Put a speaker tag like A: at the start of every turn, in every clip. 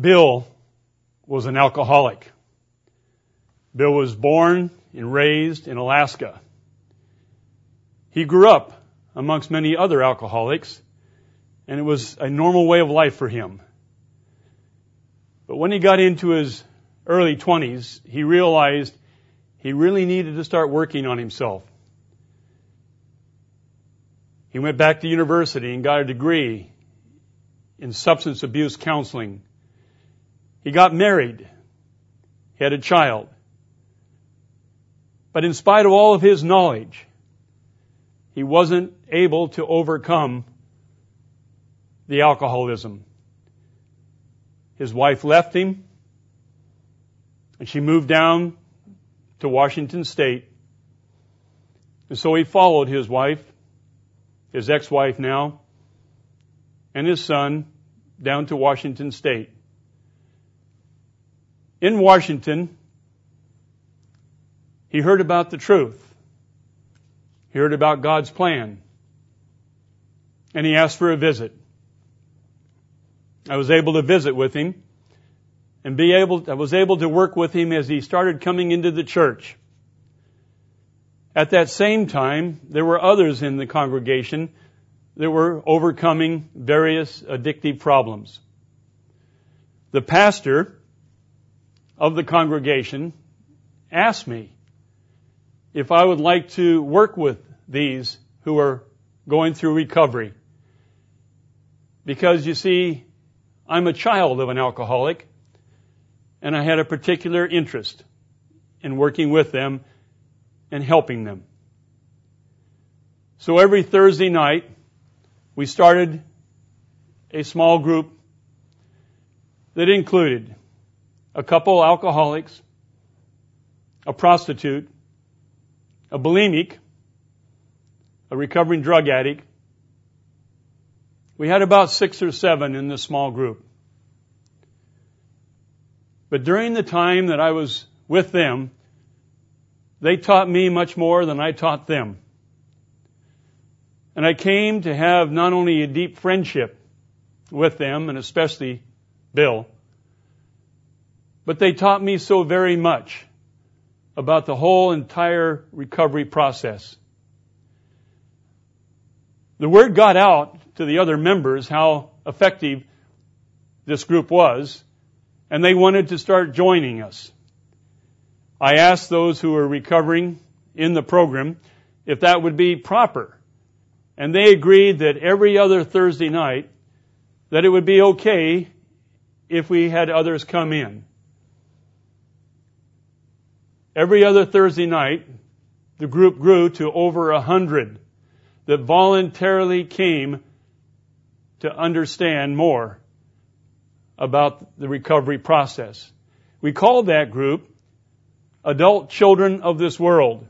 A: Bill was an alcoholic. Bill was born and raised in Alaska. He grew up amongst many other alcoholics, and it was a normal way of life for him. But when he got into his early 20s, he realized he really needed to start working on himself. He went back to university and got a degree in substance abuse counseling. He got married. He had a child. But in spite of all of his knowledge, he wasn't able to overcome the alcoholism. His wife left him and she moved down to Washington State. And so he followed his wife, his ex-wife now, and his son down to Washington State. In Washington, he heard about the truth. He heard about God's plan. And he asked for a visit. I was able to visit with him and be able, I was able to work with him as he started coming into the church. At that same time, there were others in the congregation that were overcoming various addictive problems. The pastor of the congregation asked me if I would like to work with these who are going through recovery. Because you see, I'm a child of an alcoholic and I had a particular interest in working with them and helping them. So every Thursday night, we started a small group that included a couple alcoholics, a prostitute, a bulimic, a recovering drug addict. We had about six or seven in this small group. But during the time that I was with them, they taught me much more than I taught them. And I came to have not only a deep friendship with them, and especially Bill, but they taught me so very much about the whole entire recovery process. The word got out to the other members how effective this group was, and they wanted to start joining us. I asked those who were recovering in the program if that would be proper. And they agreed that every other Thursday night that it would be okay if we had others come in. Every other Thursday night, the group grew to over a hundred that voluntarily came to understand more about the recovery process. We called that group adult children of this world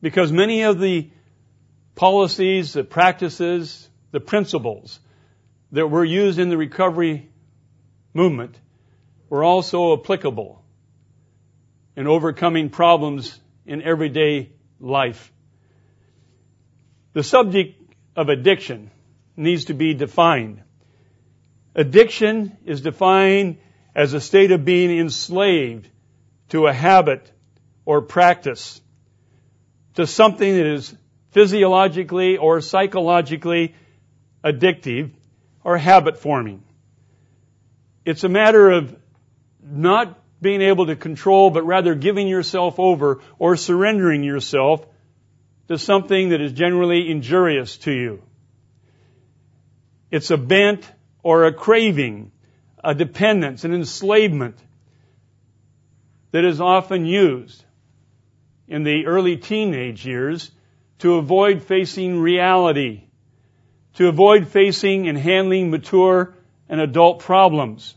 A: because many of the policies, the practices, the principles that were used in the recovery movement were also applicable in overcoming problems in everyday life. The subject of addiction needs to be defined. Addiction is defined as a state of being enslaved to a habit or practice, to something that is physiologically or psychologically addictive or habit forming. It's a matter of not being able to control, but rather giving yourself over or surrendering yourself to something that is generally injurious to you. It's a bent or a craving, a dependence, an enslavement that is often used in the early teenage years to avoid facing reality, to avoid facing and handling mature and adult problems.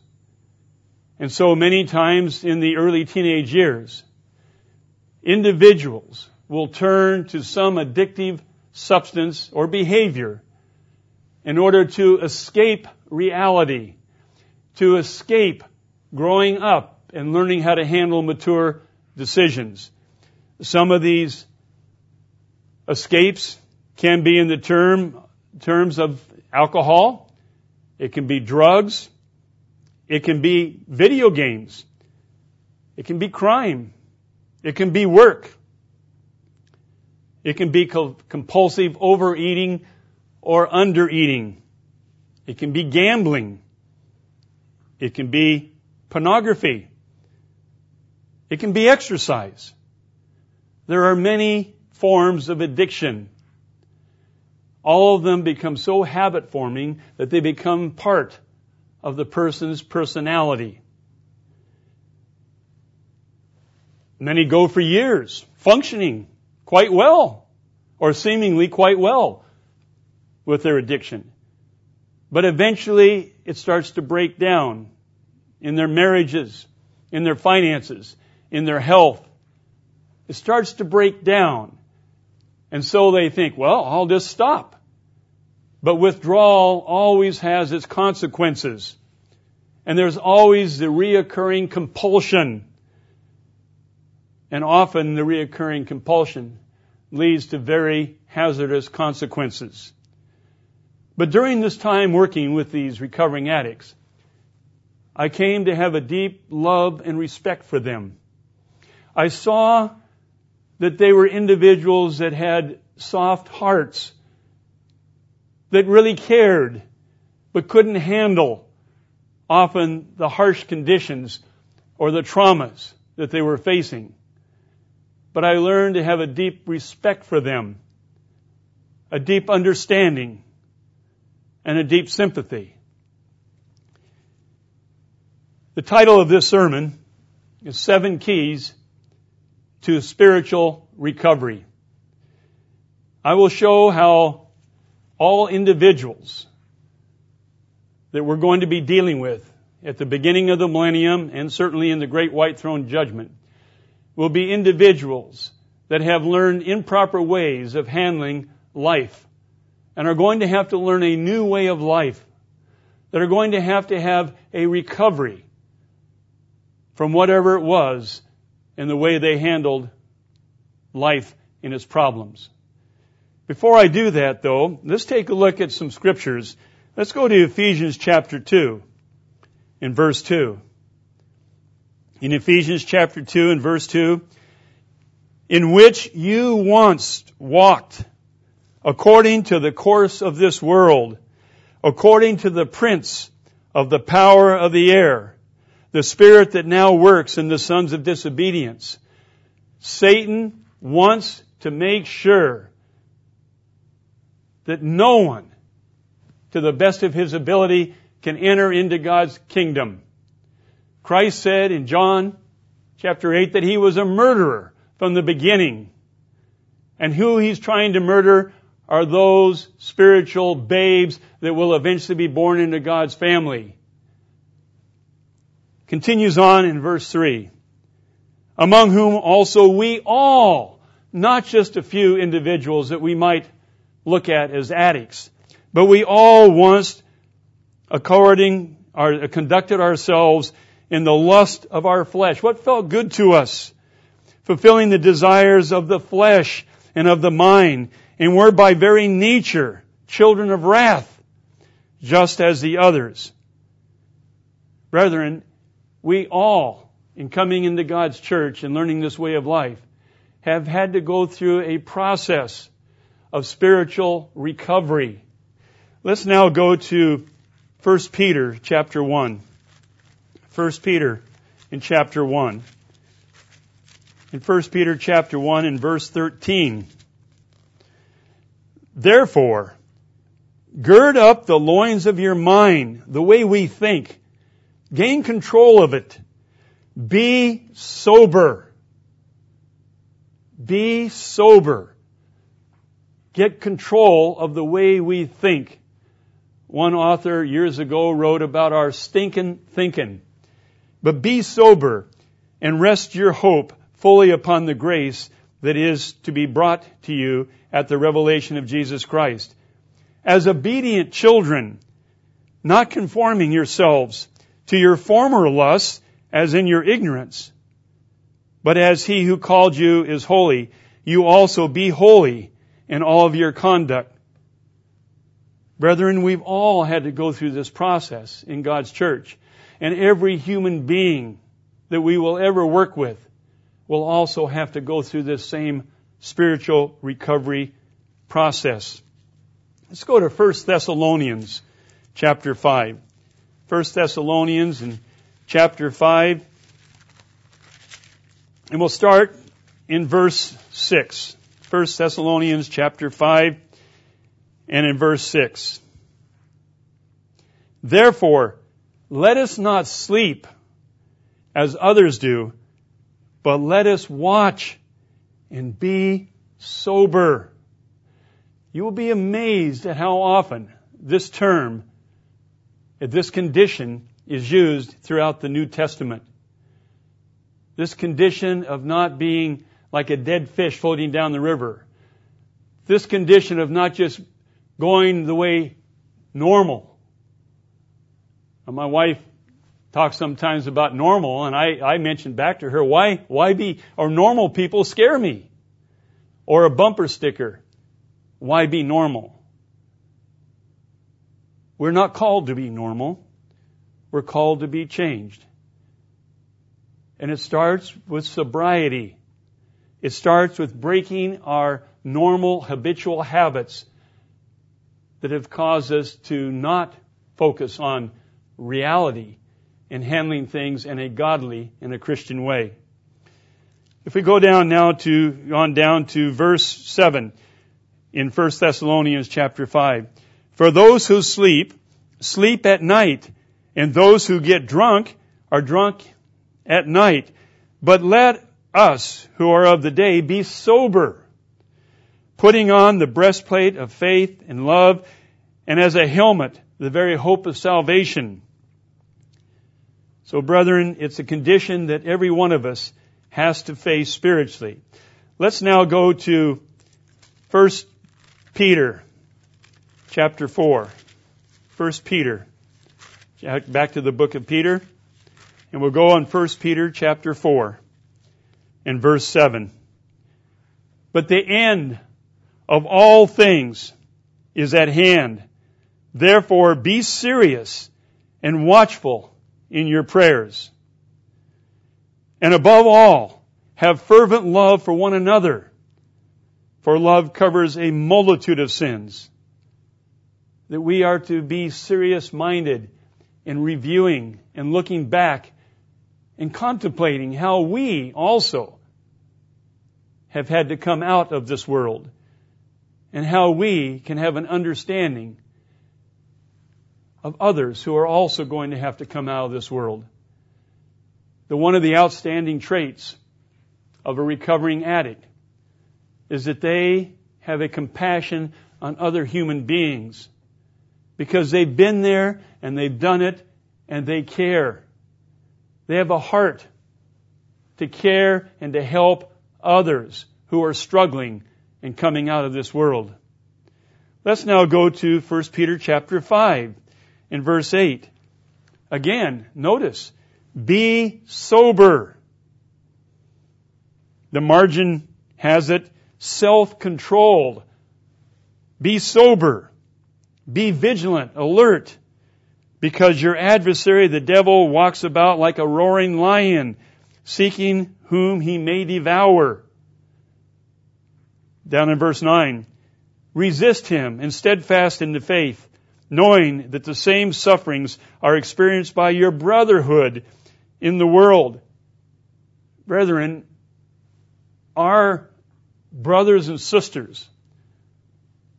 A: And so many times in the early teenage years, individuals will turn to some addictive substance or behavior in order to escape reality, to escape growing up and learning how to handle mature decisions. Some of these escapes can be in the term, terms of alcohol. It can be drugs. It can be video games. It can be crime. It can be work. It can be compulsive overeating or undereating. It can be gambling. It can be pornography. It can be exercise. There are many forms of addiction. All of them become so habit forming that they become part of the person's personality. Many go for years functioning quite well or seemingly quite well with their addiction. But eventually it starts to break down in their marriages, in their finances, in their health. It starts to break down. And so they think, well, I'll just stop. But withdrawal always has its consequences. And there's always the reoccurring compulsion. And often the reoccurring compulsion leads to very hazardous consequences. But during this time working with these recovering addicts, I came to have a deep love and respect for them. I saw that they were individuals that had soft hearts that really cared, but couldn't handle often the harsh conditions or the traumas that they were facing. But I learned to have a deep respect for them, a deep understanding, and a deep sympathy. The title of this sermon is Seven Keys to Spiritual Recovery. I will show how all individuals that we're going to be dealing with at the beginning of the millennium and certainly in the great white throne judgment will be individuals that have learned improper ways of handling life and are going to have to learn a new way of life that are going to have to have a recovery from whatever it was in the way they handled life in its problems. Before I do that though, let's take a look at some scriptures. Let's go to Ephesians chapter 2 in verse 2. In Ephesians chapter 2 and verse 2, in which you once walked according to the course of this world, according to the prince of the power of the air, the spirit that now works in the sons of disobedience. Satan wants to make sure that no one, to the best of his ability, can enter into God's kingdom. Christ said in John chapter 8 that he was a murderer from the beginning. And who he's trying to murder are those spiritual babes that will eventually be born into God's family. Continues on in verse 3. Among whom also we all, not just a few individuals that we might look at as addicts. But we all once, according, our, conducted ourselves in the lust of our flesh. What felt good to us? Fulfilling the desires of the flesh and of the mind, and were by very nature children of wrath, just as the others. Brethren, we all, in coming into God's church and learning this way of life, have had to go through a process of spiritual recovery. Let's now go to 1 Peter chapter 1. 1 Peter in chapter 1. In 1 Peter chapter 1 in verse 13. Therefore, gird up the loins of your mind, the way we think. Gain control of it. Be sober. Be sober get control of the way we think. One author years ago wrote about our stinking thinking. But be sober and rest your hope fully upon the grace that is to be brought to you at the revelation of Jesus Christ. As obedient children, not conforming yourselves to your former lusts as in your ignorance, but as he who called you is holy, you also be holy in all of your conduct. Brethren, we've all had to go through this process in God's church. And every human being that we will ever work with will also have to go through this same spiritual recovery process. Let's go to 1 Thessalonians chapter 5. 1 Thessalonians and chapter 5. And we'll start in verse 6. 1 Thessalonians chapter 5 and in verse 6. Therefore, let us not sleep as others do, but let us watch and be sober. You will be amazed at how often this term, this condition is used throughout the New Testament. This condition of not being like a dead fish floating down the river. This condition of not just going the way normal. My wife talks sometimes about normal, and I, I mentioned back to her, why, why be, or normal people scare me? Or a bumper sticker. Why be normal? We're not called to be normal. We're called to be changed. And it starts with sobriety. It starts with breaking our normal habitual habits that have caused us to not focus on reality and handling things in a godly and a Christian way. If we go down now to, on down to verse 7 in 1 Thessalonians chapter 5. For those who sleep, sleep at night, and those who get drunk are drunk at night. But let us who are of the day be sober, putting on the breastplate of faith and love, and as a helmet, the very hope of salvation. So brethren, it's a condition that every one of us has to face spiritually. Let's now go to 1 Peter chapter 4. 1 Peter. Back to the book of Peter. And we'll go on 1 Peter chapter 4 and verse 7. But the end of all things is at hand. Therefore be serious and watchful in your prayers. And above all, have fervent love for one another, for love covers a multitude of sins. That we are to be serious minded in reviewing and looking back and contemplating how we also have had to come out of this world and how we can have an understanding of others who are also going to have to come out of this world. The one of the outstanding traits of a recovering addict is that they have a compassion on other human beings because they've been there and they've done it and they care. They have a heart to care and to help others who are struggling and coming out of this world. Let's now go to 1 Peter chapter 5 in verse 8. Again, notice, be sober. The margin has it self-controlled. Be sober. Be vigilant, alert, because your adversary, the devil, walks about like a roaring lion, seeking whom he may devour. Down in verse 9, resist him and steadfast in the faith, knowing that the same sufferings are experienced by your brotherhood in the world. Brethren, our brothers and sisters,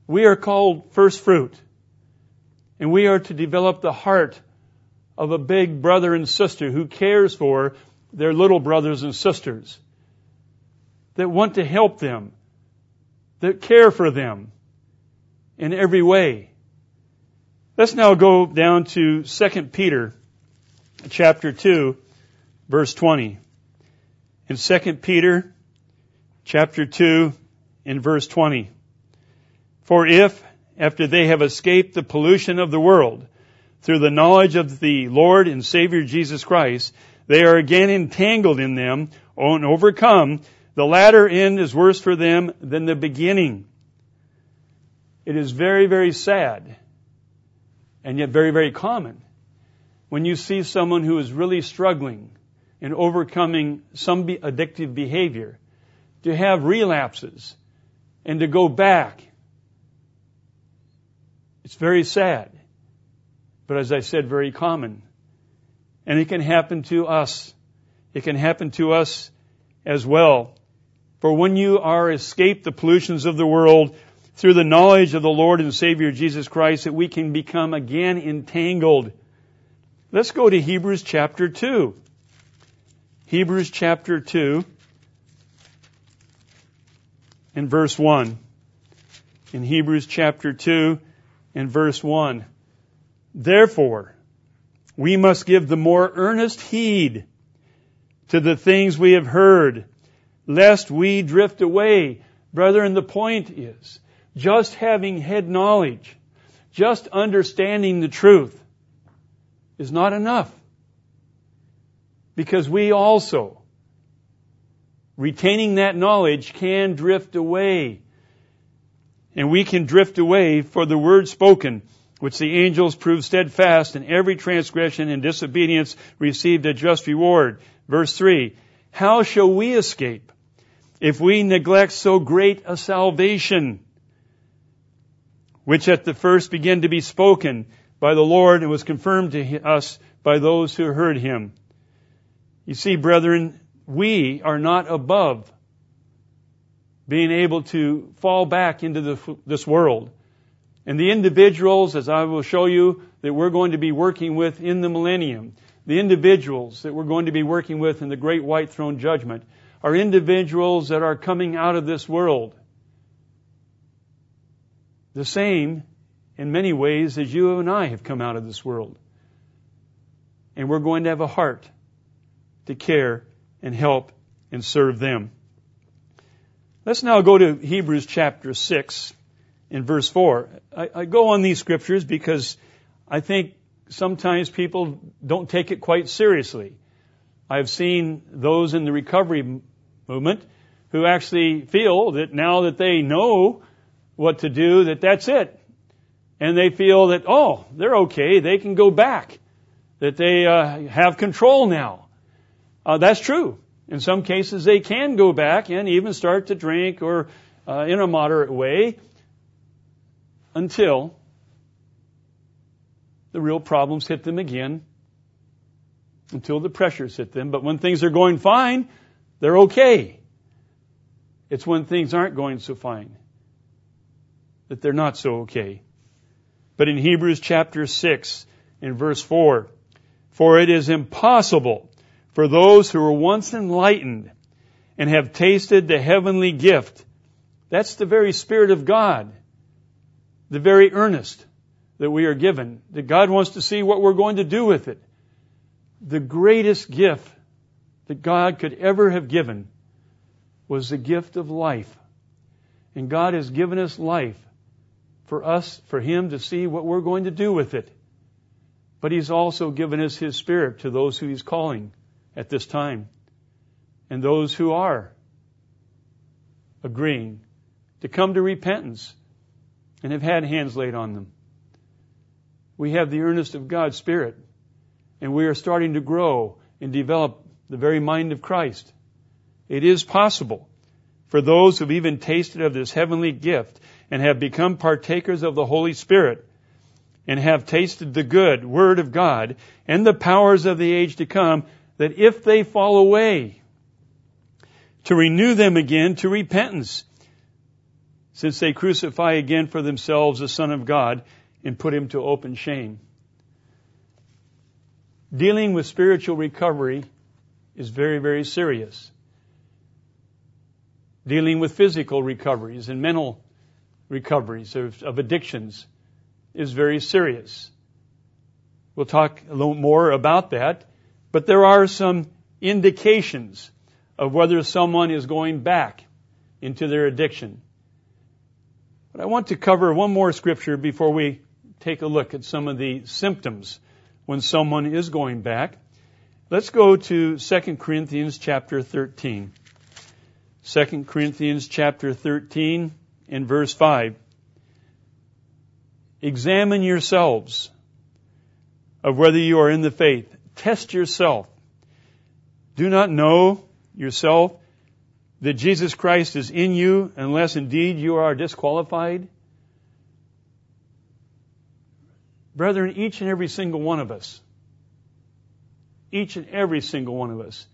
A: we are called first fruit. And we are to develop the heart of a big brother and sister who cares for their little brothers and sisters, that want to help them, that care for them in every way. Let's now go down to 2 Peter chapter 2 verse 20. In 2 Peter chapter 2 in verse 20. For if after they have escaped the pollution of the world through the knowledge of the Lord and Savior Jesus Christ, they are again entangled in them and overcome. The latter end is worse for them than the beginning. It is very, very sad and yet very, very common when you see someone who is really struggling in overcoming some addictive behavior, to have relapses and to go back. It's very sad. But as I said, very common. And it can happen to us. It can happen to us as well. For when you are escaped the pollutions of the world through the knowledge of the Lord and Savior Jesus Christ, that we can become again entangled. Let's go to Hebrews chapter 2. Hebrews chapter 2 in verse 1. In Hebrews chapter 2 and verse 1. Therefore, we must give the more earnest heed to the things we have heard, lest we drift away. Brethren, the point is, just having head knowledge, just understanding the truth is not enough. Because we also, retaining that knowledge, can drift away. And we can drift away for the word spoken, which the angels proved steadfast, in every transgression and disobedience received a just reward. Verse 3. How shall we escape if we neglect so great a salvation, which at the first began to be spoken by the Lord and was confirmed to us by those who heard him? You see, brethren, we are not above being able to fall back into this world. And the individuals, as I will show you, that we're going to be working with in the millennium, the individuals that we're going to be working with in the great white throne judgment, are individuals that are coming out of this world. The same, in many ways, as you and I have come out of this world. And we're going to have a heart to care and help and serve them. Let's now go to Hebrews chapter 6 in verse 4. I, I, go on these scriptures because I think sometimes people don't take it quite seriously. I've seen those in the recovery movement who actually feel that now that they know what to do, that that's it. And they feel that, oh, they're okay, they can go back, that they uh, have control now. Uh, that's true. In some cases, they can go back and even start to drink or uh, in a moderate way until the real problems hit them again, until the pressures hit them. But when things are going fine, they're okay. It's when things aren't going so fine that they're not so okay. But in Hebrews chapter 6, in verse 4, for it is impossible for those who were once enlightened and have tasted the heavenly gift. That's the very Spirit of God, the very earnest that we are given, that God wants to see what we're going to do with it. The greatest gift that God could ever have given was the gift of life. And God has given us life for us, for Him to see what we're going to do with it. But He's also given us His Spirit to those who He's calling at this time. And those who are agreeing to come to repentance and have had hands laid on them. We have the earnest of God's Spirit, and we are starting to grow and develop the very mind of Christ. It is possible for those who've even tasted of this heavenly gift and have become partakers of the Holy Spirit and have tasted the good Word of God and the powers of the age to come that if they fall away, to renew them again to repentance, since they crucify again for themselves the Son of God and put him to open shame. Dealing with spiritual recovery is very, very serious. Dealing with physical recoveries and mental recoveries of, of addictions is very serious. We'll talk a little more about that but there are some indications of whether someone is going back into their addiction. But I want to cover one more scripture before we take a look at some of the symptoms when someone is going back. Let's go to 2 Corinthians chapter 13. 2 Corinthians chapter 13 in verse 5. Examine yourselves of whether you are in the faith. Test yourself. Do not know yourself that Jesus Christ is in you unless indeed you are disqualified? Brethren, each and every single one of us, each and every single one of us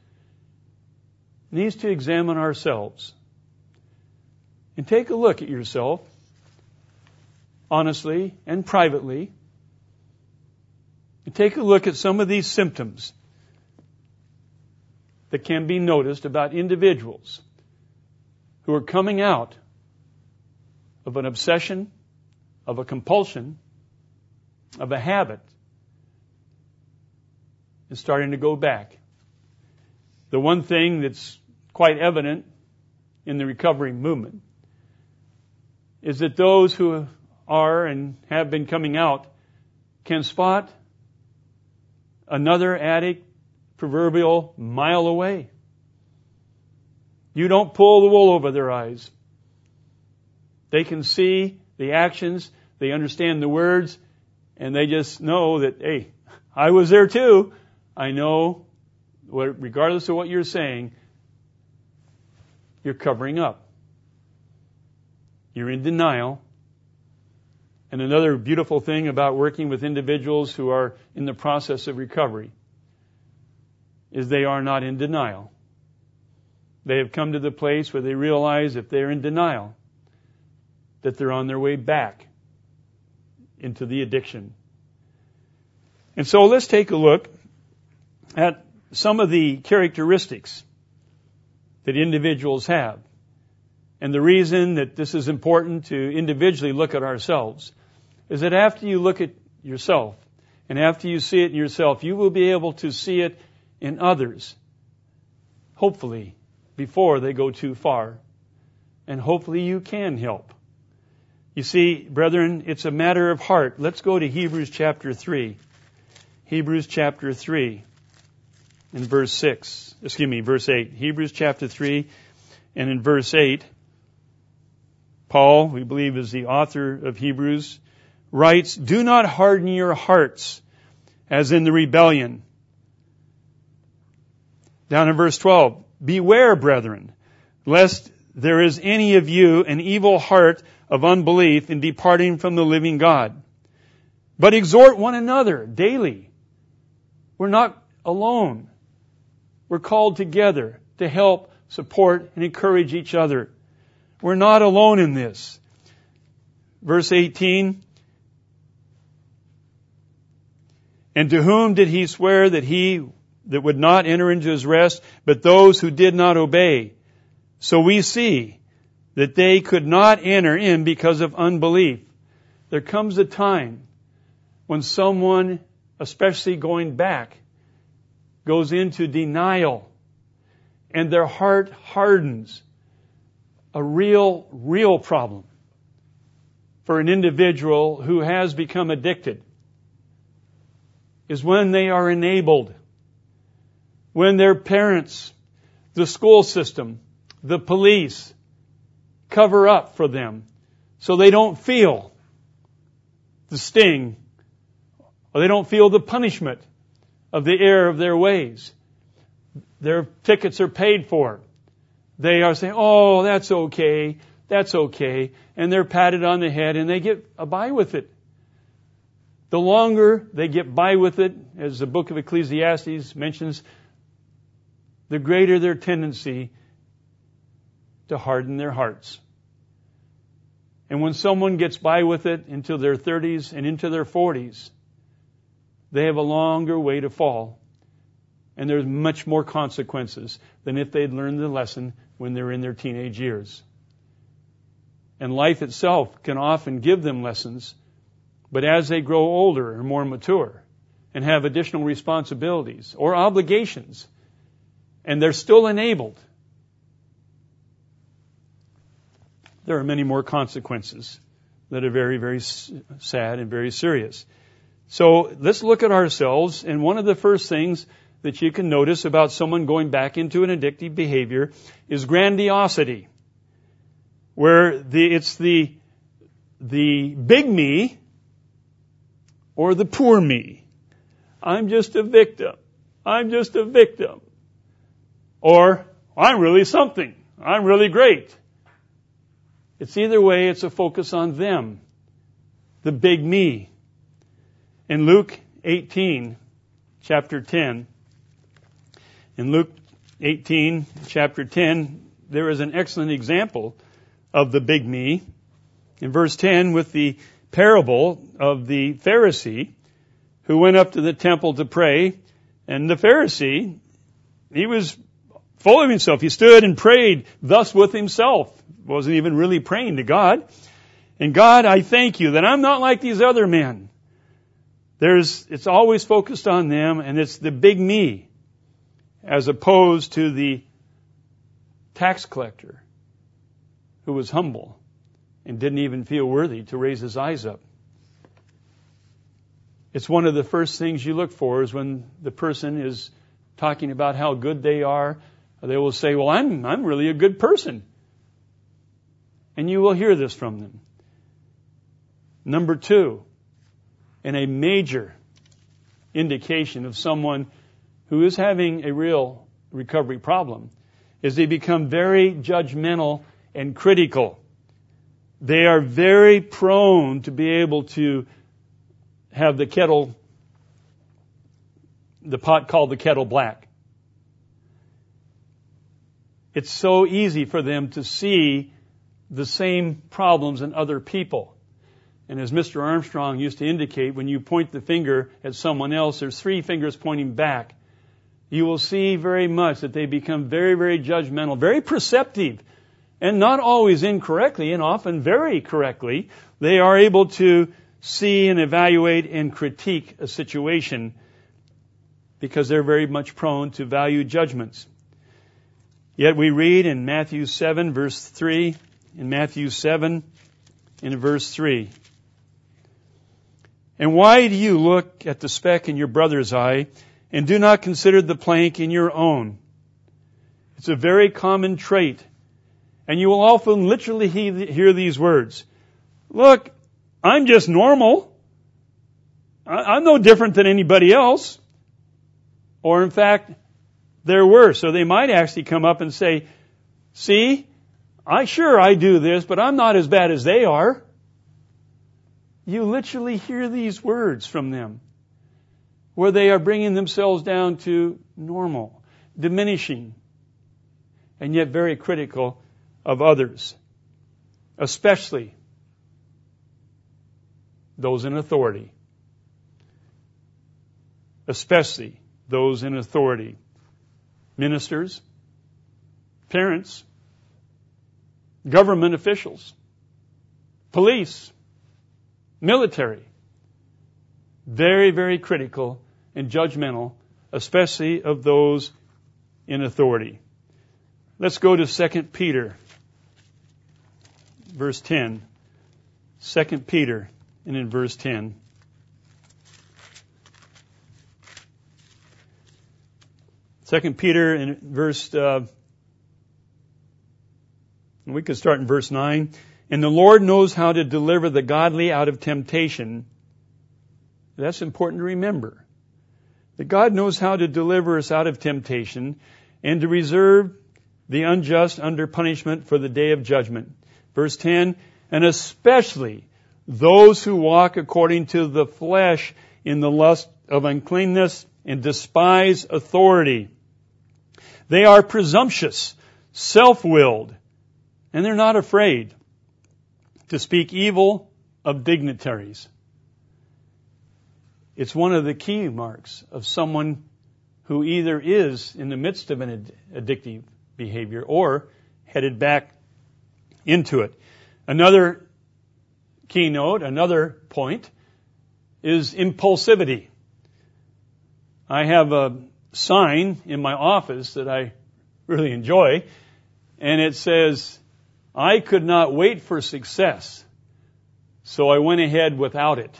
A: needs to examine ourselves and take a look at yourself honestly and privately and take a look at some of these symptoms that can be noticed about individuals who are coming out of an obsession, of a compulsion, of a habit, and starting to go back. The one thing that's quite evident in the recovery movement is that those who are and have been coming out can spot another addict proverbial mile away. You don't pull the wool over their eyes. They can see the actions, they understand the words, and they just know that, hey, I was there too. I know, regardless of what you're saying, you're covering up. You're in denial. And another beautiful thing about working with individuals who are in the process of recovery is they are not in denial. They have come to the place where they realize if they're in denial, that they're on their way back into the addiction. And so let's take a look at some of the characteristics that individuals have. And the reason that this is important to individually look at ourselves is that after you look at yourself and after you see it in yourself, you will be able to see it in others. Hopefully, before they go too far. And hopefully you can help. You see, brethren, it's a matter of heart. Let's go to Hebrews chapter 3. Hebrews chapter 3 in verse 6. Excuse me, verse 8. Hebrews chapter 3 and in verse 8, Paul, we believe is the author of Hebrews, writes, Do not harden your hearts as in the rebellion. Down in verse 12, Beware, brethren, lest there is any of you an evil heart of unbelief in departing from the living God. But exhort one another daily. We're not alone. We're called together to help, support, and encourage each other. We're not alone in this. Verse 18. And to whom did he swear that he that would not enter into his rest, but those who did not obey. So we see that they could not enter in because of unbelief. There comes a time when someone, especially going back, goes into denial and their heart hardens. A real, real problem for an individual who has become addicted is when they are enabled when their parents, the school system, the police cover up for them so they don't feel the sting or they don't feel the punishment of the error of their ways. Their tickets are paid for. They are saying, oh, that's okay, that's okay, and they're patted on the head and they get by with it. The longer they get by with it, as the book of Ecclesiastes mentions, the greater their tendency to harden their hearts. And when someone gets by with it into their 30s and into their 40s, they have a longer way to fall. And there's much more consequences than if they'd learned the lesson when they're in their teenage years. And life itself can often give them lessons, but as they grow older and more mature and have additional responsibilities or obligations, and they're still enabled, there are many more consequences that are very, very sad and very serious. So let's look at ourselves, and one of the first things that you can notice about someone going back into an addictive behavior is grandiosity, where the, it's the, the big me or the poor me. I'm just a victim. I'm just a victim. Or, I'm really something. I'm really great. It's either way, it's a focus on them. The big me. In Luke 18, chapter 10, in Luke 18, chapter 10, there is an excellent example of the big me. In verse 10, with the parable of the Pharisee who went up to the temple to pray, and the Pharisee, he was full of himself. He stood and prayed thus with himself. Wasn't even really praying to God. And God, I thank you that I'm not like these other men. There's, it's always focused on them and it's the big me as opposed to the tax collector who was humble and didn't even feel worthy to raise his eyes up. It's one of the first things you look for is when the person is talking about how good they are. They will say, well, I'm, I'm really a good person. And you will hear this from them. Number two, and a major indication of someone who is having a real recovery problem is they become very judgmental and critical. They are very prone to be able to have the kettle, the pot called the kettle black. It's so easy for them to see the same problems in other people. And as Mr. Armstrong used to indicate, when you point the finger at someone else, there's three fingers pointing back. You will see very much that they become very, very judgmental, very perceptive, and not always incorrectly, and often very correctly. They are able to see and evaluate and critique a situation because they're very much prone to value judgments. Yet we read in Matthew 7 verse 3, in Matthew 7 in verse 3, and why do you look at the speck in your brother's eye and do not consider the plank in your own? It's a very common trait. And you will often literally hear these words. Look, I'm just normal. I'm no different than anybody else. Or in fact, they're worse. So they might actually come up and say, see, I sure I do this, but I'm not as bad as they are. You literally hear these words from them where they are bringing themselves down to normal, diminishing, and yet very critical of others, especially those in authority. Especially those in authority. Ministers, parents, government officials, police, military. Very, very critical and judgmental, especially of those in authority. Let's go to 2 Peter, verse 10. 2 Peter, and in verse 10. Second Peter in verse, uh, we could start in verse 9. And the Lord knows how to deliver the godly out of temptation. That's important to remember. That God knows how to deliver us out of temptation and to reserve the unjust under punishment for the day of judgment. Verse 10, and especially those who walk according to the flesh in the lust of uncleanness and despise authority. They are presumptuous, self-willed, and they're not afraid to speak evil of dignitaries. It's one of the key marks of someone who either is in the midst of an addictive behavior or headed back into it. Another keynote, another point is impulsivity. I have a sign in my office that I really enjoy and it says, I could not wait for success, so I went ahead without it.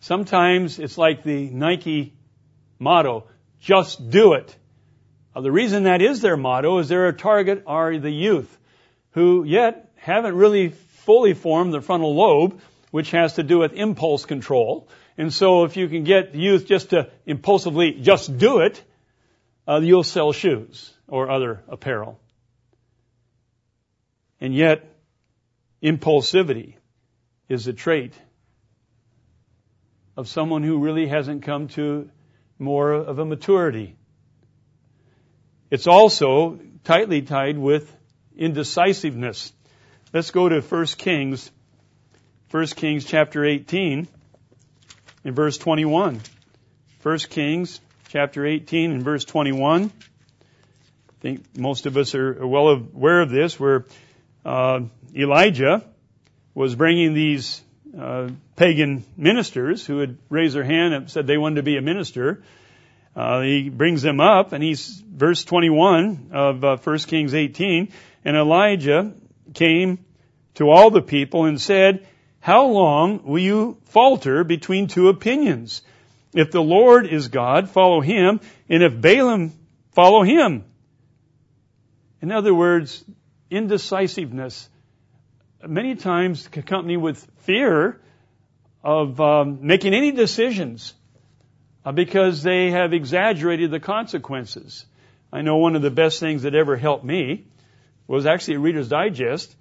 A: Sometimes it's like the Nike motto, just do it. Now, the reason that is their motto is their target are the youth who yet haven't really fully formed the frontal lobe which has to do with impulse control. And so if you can get the youth just to impulsively just do it, uh, you'll sell shoes or other apparel. And yet, impulsivity is a trait of someone who really hasn't come to more of a maturity. It's also tightly tied with indecisiveness. Let's go to 1 Kings, 1 Kings chapter 18 in verse 21. 1 Kings chapter 18 and verse 21. I think most of us are well aware of this, where uh, Elijah was bringing these uh, pagan ministers who had raised their hand and said they wanted to be a minister. Uh, he brings them up, and he's verse 21 of uh, 1 Kings 18. And Elijah came to all the people and said, "How long will you falter between two opinions? If the Lord is God, follow Him, and if Balaam, follow Him." In other words, indecisiveness many times accompanied with fear of um, making any decisions uh, because they have exaggerated the consequences. I know one of the best things that ever helped me was actually a Reader's Digest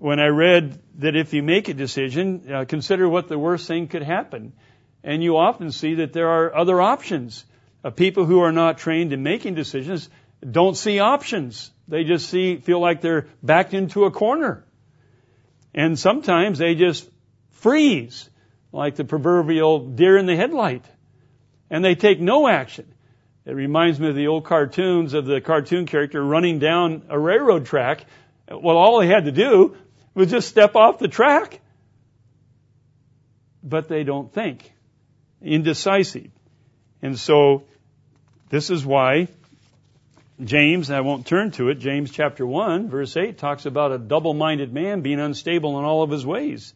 A: when I read that if you make a decision, uh, consider what the worst thing could happen. And you often see that there are other options. Uh, people who are not trained in making decisions don't see options. They just see, feel like they're backed into a corner. And sometimes they just freeze, like the proverbial deer in the headlight. And they take no action. It reminds me of the old cartoons of the cartoon character running down a railroad track. Well, all he had to do was just step off the track. But they don't think. Indecisive. And so, this is why James, I won't turn to it, James chapter 1, verse 8 talks about a double-minded man being unstable in all of his ways.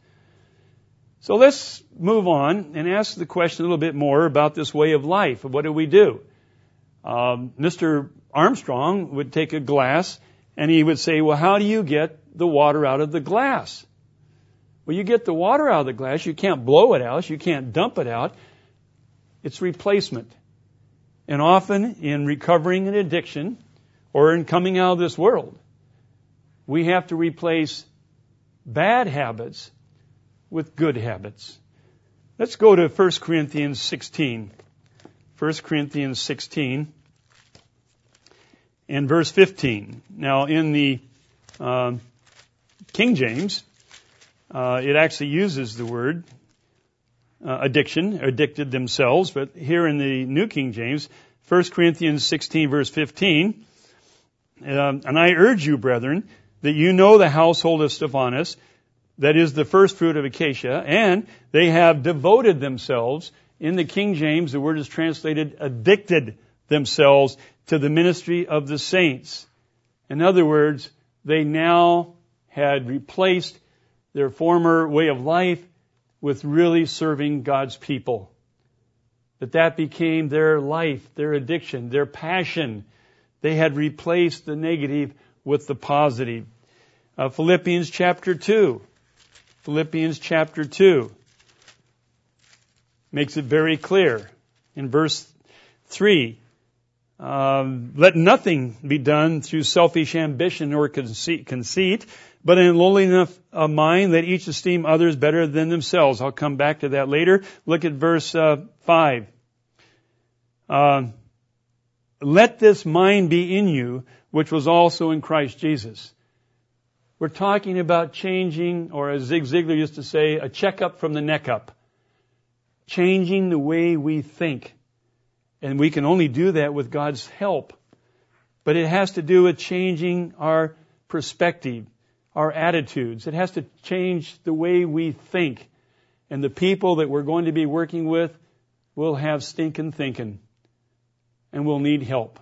A: So let's move on and ask the question a little bit more about this way of life. What do we do? Um, Mr. Armstrong would take a glass and he would say, well, how do you get the water out of the glass? Well, you get the water out of the glass. You can't blow it out. You can't dump it out. It's replacement. And often in recovering an addiction or in coming out of this world, we have to replace bad habits with good habits. Let's go to 1 Corinthians 16. 1 Corinthians 16 and verse 15. Now in the uh, King James, uh, it actually uses the word uh, addiction, addicted themselves, but here in the New King James, 1 Corinthians 16 verse 15, um, and I urge you, brethren, that you know the household of Stephanas, that is the first fruit of Achaia, and they have devoted themselves, in the King James, the word is translated addicted themselves to the ministry of the saints. In other words, they now had replaced their former way of life with really serving God's people. That that became their life, their addiction, their passion. They had replaced the negative with the positive. Uh, Philippians chapter 2. Philippians chapter 2 makes it very clear. In verse 3, um, let nothing be done through selfish ambition or conceit, conceit but in lowliness of mind, that each esteem others better than themselves. I'll come back to that later. Look at verse uh, 5. Uh, let this mind be in you, which was also in Christ Jesus. We're talking about changing, or as Zig Ziglar used to say, a checkup from the neck up. Changing the way we think. And we can only do that with God's help. But it has to do with changing our perspective our attitudes. It has to change the way we think. And the people that we're going to be working with will have stinking thinking and will need help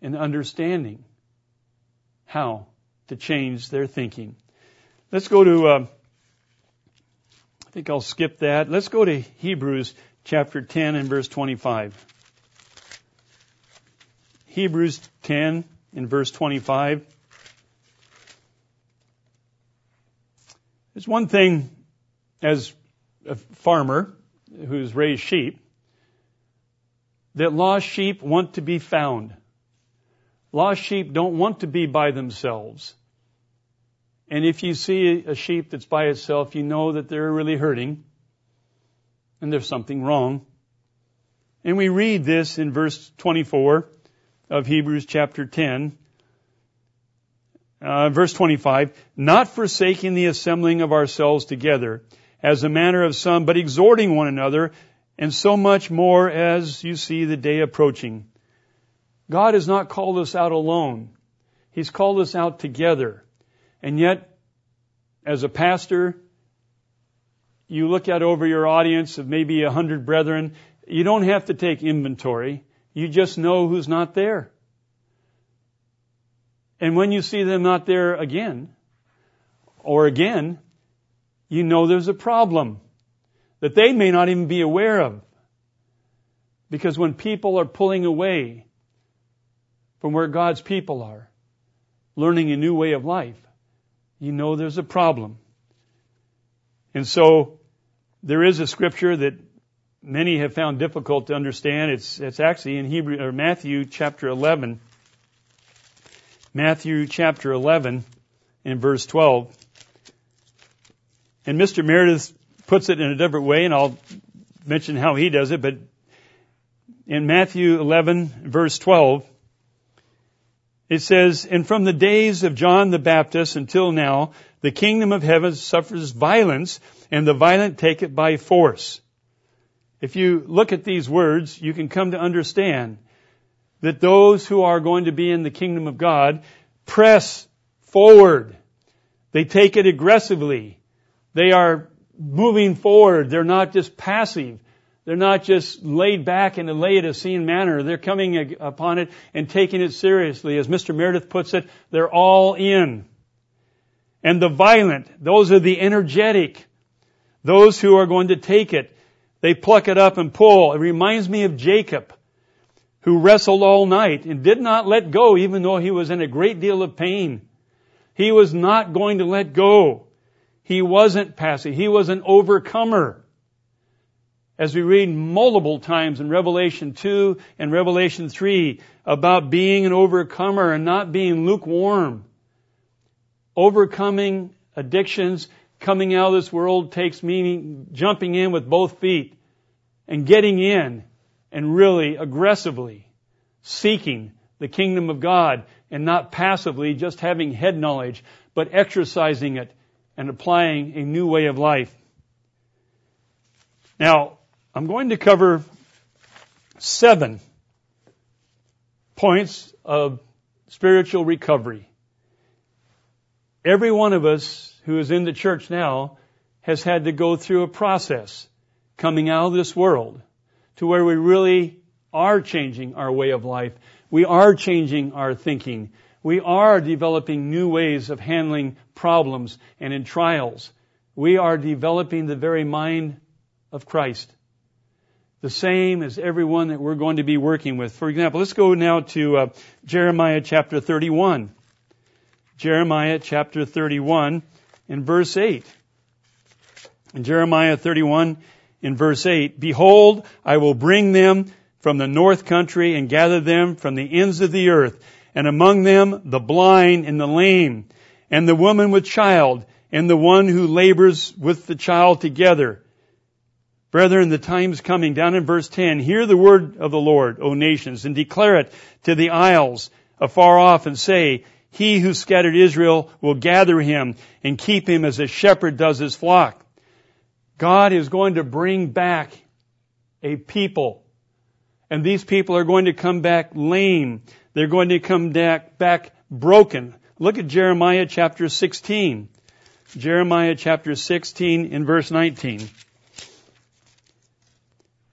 A: in understanding how to change their thinking. Let's go to, uh, I think I'll skip that. Let's go to Hebrews chapter 10 and verse 25. Hebrews 10 and verse 25. There's one thing as a farmer who's raised sheep, that lost sheep want to be found. Lost sheep don't want to be by themselves. And if you see a sheep that's by itself, you know that they're really hurting and there's something wrong. And we read this in verse 24 of Hebrews chapter 10. Uh, verse 25, not forsaking the assembling of ourselves together, as a manner of some, but exhorting one another, and so much more as you see the day approaching. God has not called us out alone. He's called us out together. And yet, as a pastor, you look out over your audience of maybe a hundred brethren, you don't have to take inventory. You just know who's not there. And when you see them not there again, or again, you know there's a problem that they may not even be aware of. Because when people are pulling away from where God's people are, learning a new way of life, you know there's a problem. And so there is a scripture that many have found difficult to understand. It's, it's actually in Hebrew, or Matthew chapter 11. Matthew chapter 11 and verse 12. And Mr. Meredith puts it in a different way, and I'll mention how he does it, but in Matthew 11 verse 12, it says, And from the days of John the Baptist until now, the kingdom of heaven suffers violence, and the violent take it by force. If you look at these words, you can come to understand that those who are going to be in the kingdom of God press forward. They take it aggressively. They are moving forward. They're not just passive. They're not just laid back in a Laodicean manner. They're coming upon it and taking it seriously. As Mr. Meredith puts it, they're all in. And the violent, those are the energetic, those who are going to take it. They pluck it up and pull. It reminds me of Jacob, who wrestled all night and did not let go even though he was in a great deal of pain. He was not going to let go. He wasn't passive. He was an overcomer as we read multiple times in Revelation 2 and Revelation 3 about being an overcomer and not being lukewarm. Overcoming addictions, coming out of this world takes meaning jumping in with both feet and getting in and really aggressively seeking the kingdom of God and not passively just having head knowledge, but exercising it and applying a new way of life. Now, I'm going to cover seven points of spiritual recovery. Every one of us who is in the church now has had to go through a process coming out of this world to where we really are changing our way of life. We are changing our thinking. We are developing new ways of handling problems and in trials. We are developing the very mind of Christ the same as everyone that we're going to be working with. For example, let's go now to uh, Jeremiah chapter 31. Jeremiah chapter 31 in verse 8. In Jeremiah 31 in verse 8, Behold, I will bring them from the north country and gather them from the ends of the earth, and among them the blind and the lame, and the woman with child, and the one who labors with the child together Brethren, the time's coming. Down in verse 10, hear the word of the Lord, O nations, and declare it to the isles afar off and say, He who scattered Israel will gather him and keep him as a shepherd does his flock. God is going to bring back a people. And these people are going to come back lame. They're going to come back, back broken. Look at Jeremiah chapter 16. Jeremiah chapter 16 in verse 19.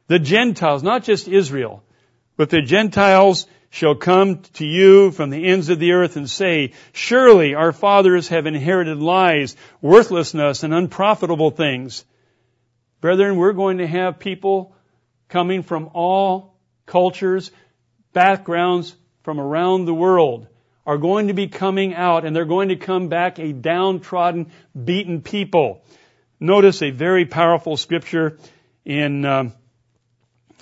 A: The Gentiles, not just Israel, but the Gentiles shall come to you from the ends of the earth and say, surely our fathers have inherited lies, worthlessness, and unprofitable things. Brethren, we're going to have people coming from all cultures, backgrounds from around the world are going to be coming out and they're going to come back a downtrodden, beaten people. notice a very powerful scripture in, um,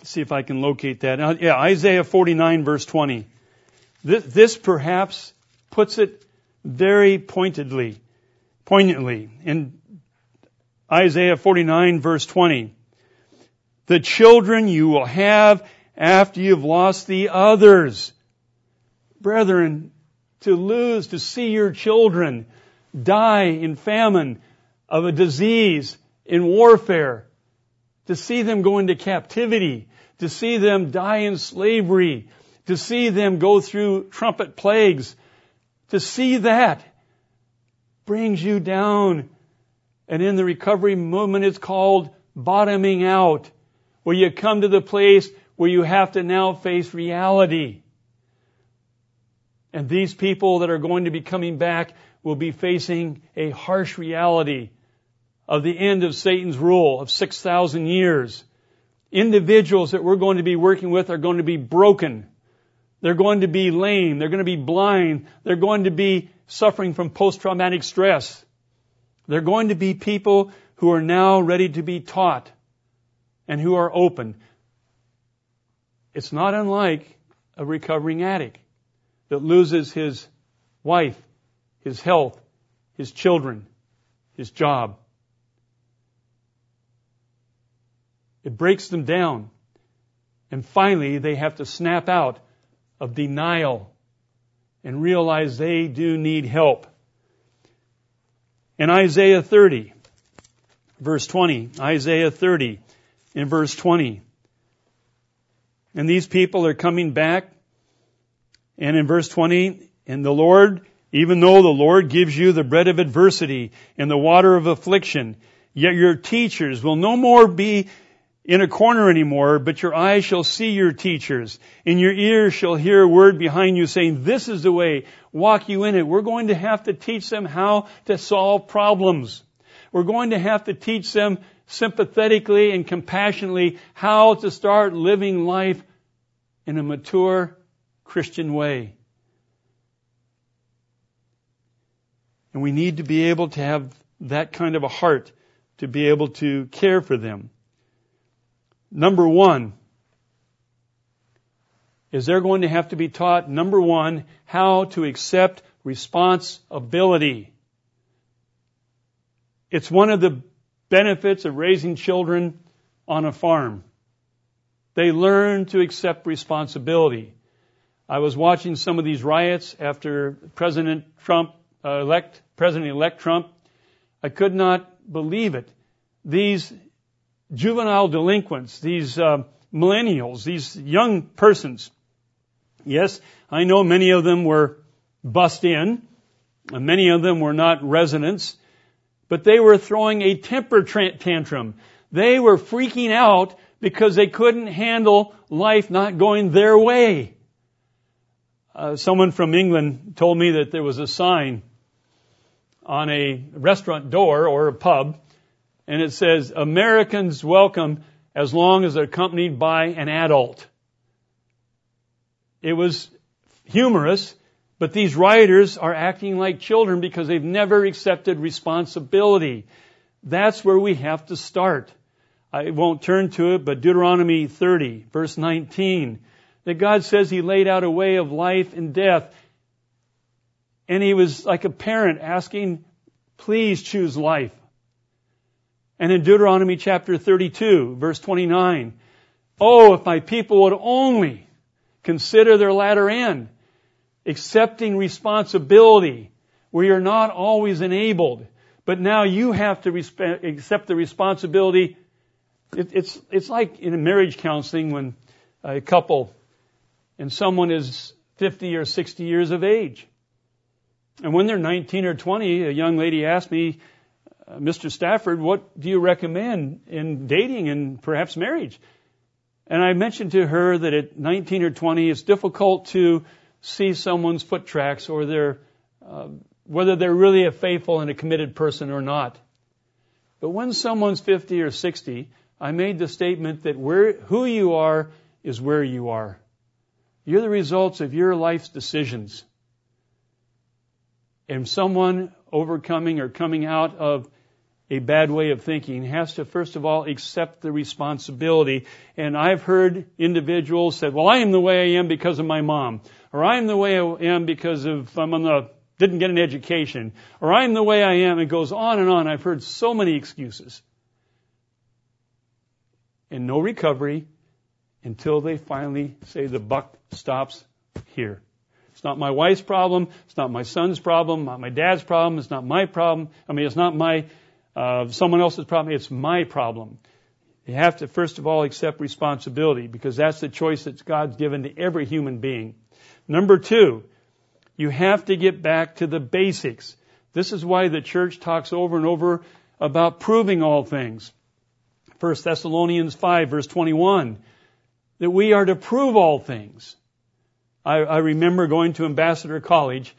A: see if I can locate that. Uh, yeah, Isaiah 49 verse 20. This, this perhaps puts it very pointedly, poignantly in Isaiah 49 verse 20. The children you will have after you've lost the others. Brethren, to lose, to see your children die in famine, of a disease, in warfare, to see them go into captivity, to see them die in slavery, to see them go through trumpet plagues, to see that brings you down. And in the recovery movement, it's called bottoming out, where you come to the place where you have to now face reality. And these people that are going to be coming back will be facing a harsh reality of the end of Satan's rule of 6,000 years. Individuals that we're going to be working with are going to be broken. They're going to be lame. They're going to be blind. They're going to be suffering from post-traumatic stress. They're going to be people who are now ready to be taught and who are open. It's not unlike a recovering addict that loses his wife, his health, his children, his job. It breaks them down. And finally, they have to snap out of denial and realize they do need help. In Isaiah 30, verse 20, Isaiah 30, in verse 20, and these people are coming back and in verse 20, and the Lord, even though the Lord gives you the bread of adversity and the water of affliction, yet your teachers will no more be in a corner anymore, but your eyes shall see your teachers, and your ears shall hear a word behind you saying, this is the way, walk you in it. We're going to have to teach them how to solve problems. We're going to have to teach them sympathetically and compassionately how to start living life in a mature Christian way. And we need to be able to have that kind of a heart to be able to care for them. Number one, is they're going to have to be taught, number one, how to accept responsibility. It's one of the benefits of raising children on a farm. They learn to accept responsibility. I was watching some of these riots after President Trump uh, elect President-elect Trump. I could not believe it. These juvenile delinquents, these uh, millennials, these young persons. Yes, I know many of them were bussed in. And many of them were not residents, but they were throwing a temper tantrum. They were freaking out because they couldn't handle life not going their way. Uh, someone from England told me that there was a sign on a restaurant door or a pub, and it says, Americans welcome as long as they're accompanied by an adult. It was humorous, but these rioters are acting like children because they've never accepted responsibility. That's where we have to start. I won't turn to it, but Deuteronomy 30, verse 19 that God says He laid out a way of life and death. And He was like a parent asking, please choose life. And in Deuteronomy chapter 32, verse 29, Oh, if my people would only consider their latter end, accepting responsibility where you're not always enabled, but now you have to respe- accept the responsibility. It, it's, it's like in marriage counseling when a couple and someone is 50 or 60 years of age. And when they're 19 or 20, a young lady asked me, Mr. Stafford, what do you recommend in dating and perhaps marriage? And I mentioned to her that at 19 or 20, it's difficult to see someone's foot tracks or their, uh, whether they're really a faithful and a committed person or not. But when someone's 50 or 60, I made the statement that where, who you are is where you are. You're the results of your life's decisions. And someone overcoming or coming out of a bad way of thinking has to first of all accept the responsibility. And I've heard individuals say, well, I am the way I am because of my mom. Or I am the way I am because of, I'm on the, didn't get an education. Or I am the way I am. It goes on and on. I've heard so many excuses. And no recovery until they finally say the buck stops here. It's not my wife's problem. It's not my son's problem. Not my dad's problem. It's not my problem. I mean, it's not my uh, someone else's problem. It's my problem. You have to, first of all, accept responsibility because that's the choice that God's given to every human being. Number two, you have to get back to the basics. This is why the church talks over and over about proving all things. 1 Thessalonians 5 verse 21, that we are to prove all things. I, I remember going to Ambassador College,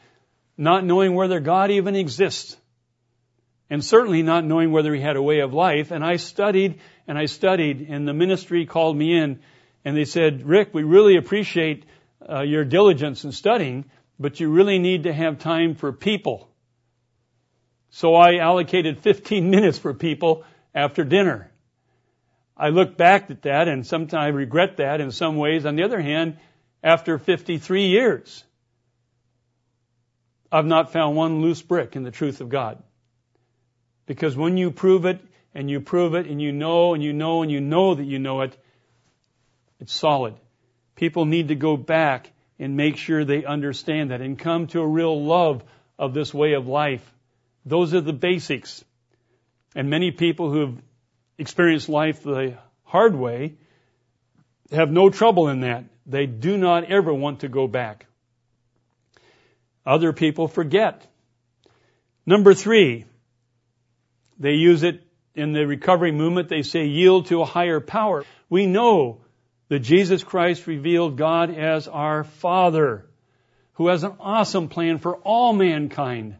A: not knowing whether God even exists and certainly not knowing whether he had a way of life. And I studied and I studied, and the ministry called me in, and they said, Rick, we really appreciate uh, your diligence in studying, but you really need to have time for people. So I allocated 15 minutes for people after dinner. I look back at that and sometimes I regret that in some ways. On the other hand, after 53 years, I've not found one loose brick in the truth of God. Because when you prove it and you prove it and you know and you know and you know that you know it, it's solid. People need to go back and make sure they understand that and come to a real love of this way of life. Those are the basics. And many people who have experienced life the hard way have no trouble in that. They do not ever want to go back. Other people forget. Number three, they use it in the recovery movement. They say yield to a higher power. We know that Jesus Christ revealed God as our Father, who has an awesome plan for all mankind.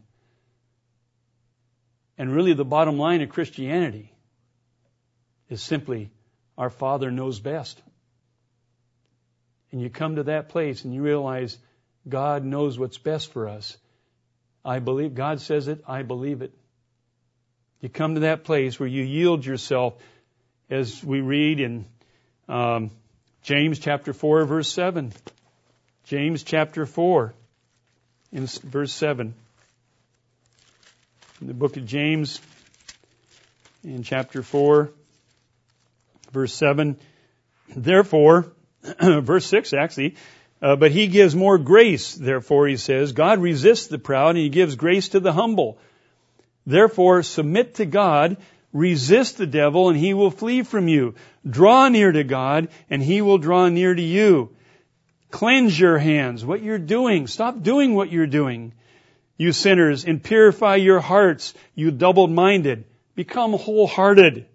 A: And really the bottom line of Christianity is simply our Father knows best. And you come to that place and you realize God knows what's best for us. I believe, God says it, I believe it. You come to that place where you yield yourself, as we read in um, James chapter 4, verse 7. James chapter 4, in verse 7. In the book of James, in chapter 4, verse 7. Therefore, verse 6 actually, uh, but he gives more grace, therefore he says, God resists the proud and he gives grace to the humble. Therefore, submit to God, resist the devil, and he will flee from you. Draw near to God, and he will draw near to you. Cleanse your hands, what you're doing. Stop doing what you're doing, you sinners, and purify your hearts, you double-minded. Become wholehearted.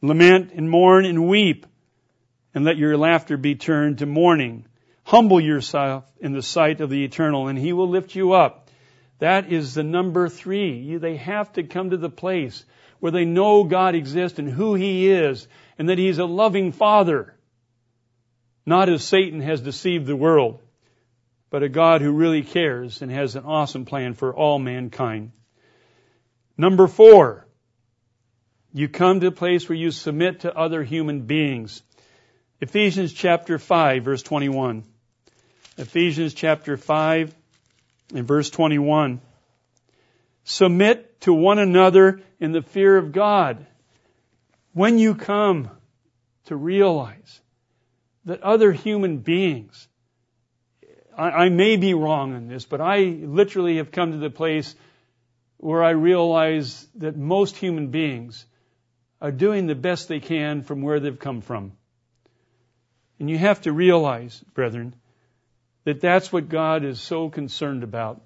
A: Lament and mourn and weep, and let your laughter be turned to mourning. Humble yourself in the sight of the eternal, and he will lift you up. That is the number three. They have to come to the place where they know God exists and who He is and that He's a loving Father. Not as Satan has deceived the world, but a God who really cares and has an awesome plan for all mankind. Number four, you come to a place where you submit to other human beings. Ephesians chapter 5 verse 21. Ephesians chapter 5 in verse 21. Submit to one another in the fear of God. When you come to realize that other human beings, I, I may be wrong in this, but I literally have come to the place where I realize that most human beings are doing the best they can from where they've come from. And you have to realize, brethren, that that's what God is so concerned about.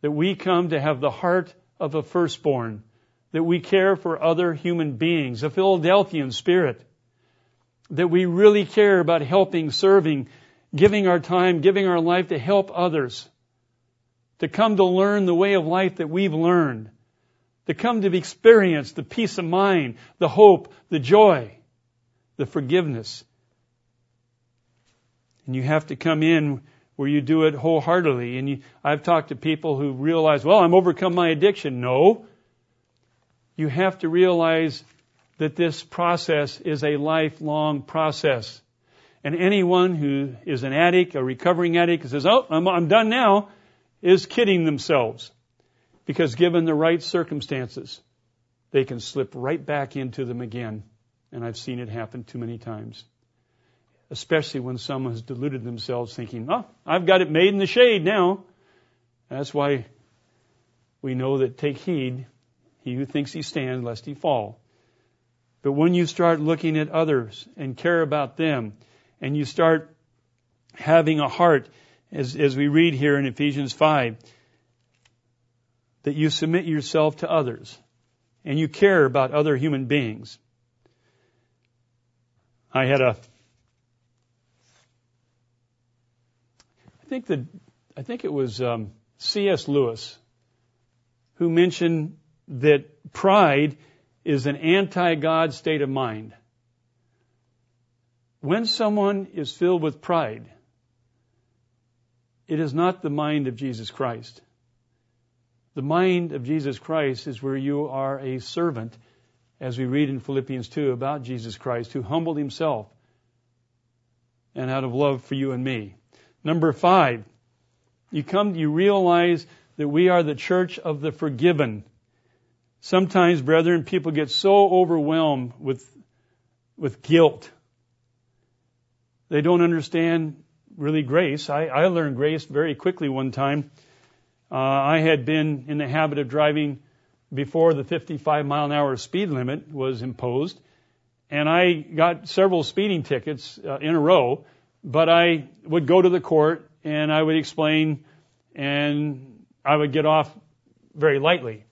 A: That we come to have the heart of a firstborn. That we care for other human beings, a Philadelphian spirit. That we really care about helping, serving, giving our time, giving our life to help others. To come to learn the way of life that we've learned. To come to experience the peace of mind, the hope, the joy, the forgiveness. And you have to come in where you do it wholeheartedly. And you, I've talked to people who realize, well, I'm overcome my addiction. No. You have to realize that this process is a lifelong process. And anyone who is an addict, a recovering addict, who says, oh, I'm, I'm done now, is kidding themselves. Because given the right circumstances, they can slip right back into them again. And I've seen it happen too many times. Especially when someone has deluded themselves thinking, oh, I've got it made in the shade now. That's why we know that take heed, he who thinks he stands, lest he fall. But when you start looking at others and care about them, and you start having a heart, as, as we read here in Ephesians 5, that you submit yourself to others and you care about other human beings. I had a, I think that, I think it was um, C.S. Lewis who mentioned that pride is an anti-God state of mind. When someone is filled with pride, it is not the mind of Jesus Christ. The mind of Jesus Christ is where you are a servant, as we read in Philippians 2 about Jesus Christ, who humbled himself and out of love for you and me. Number five, you come, you realize that we are the church of the forgiven. Sometimes, brethren, people get so overwhelmed with, with guilt. They don't understand really grace. I, I learned grace very quickly one time. Uh, I had been in the habit of driving before the 55 mile an hour speed limit was imposed, and I got several speeding tickets uh, in a row. But I would go to the court and I would explain, and I would get off very lightly.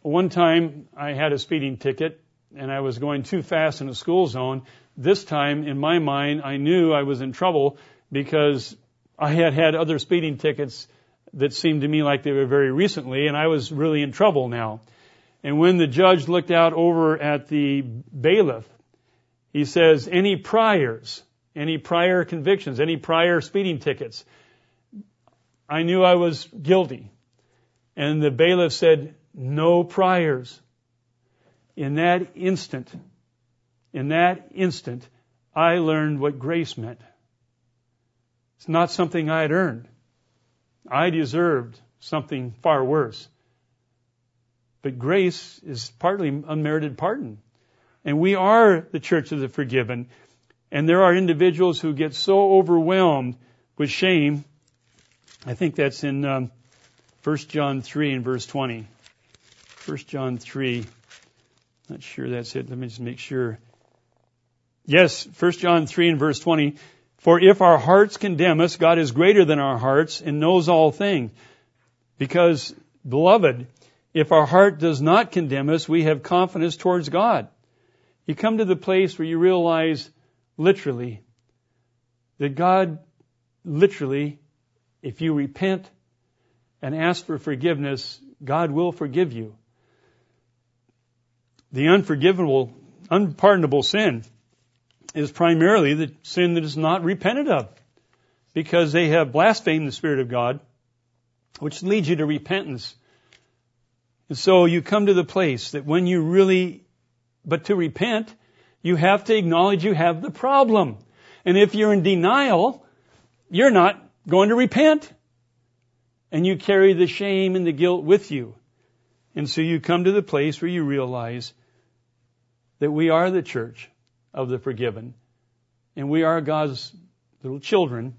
A: One time I had a speeding ticket and I was going too fast in a school zone. This time, in my mind, I knew I was in trouble because I had had other speeding tickets that seemed to me like they were very recently, and I was really in trouble now. And when the judge looked out over at the bailiff, he says, any priors, any prior convictions, any prior speeding tickets. I knew I was guilty. And the bailiff said, no priors. In that instant, in that instant, I learned what grace meant. It's not something I had earned. I deserved something far worse. But grace is partly unmerited pardon. And we are the church of the forgiven. And there are individuals who get so overwhelmed with shame. I think that's in um, 1 John 3 and verse 20. 1 John 3. Not sure that's it. Let me just make sure. Yes, 1 John 3 and verse 20. For if our hearts condemn us, God is greater than our hearts and knows all things. Because, beloved, if our heart does not condemn us, we have confidence towards God. You come to the place where you realize, literally, that God, literally, if you repent and ask for forgiveness, God will forgive you the unforgivable, unpardonable sin is primarily the sin that is not repented of because they have blasphemed the Spirit of God, which leads you to repentance. And so you come to the place that when you really, but to repent, you have to acknowledge you have the problem. And if you're in denial, you're not going to repent. And you carry the shame and the guilt with you. And so you come to the place where you realize that we are the church of the forgiven and we are God's little children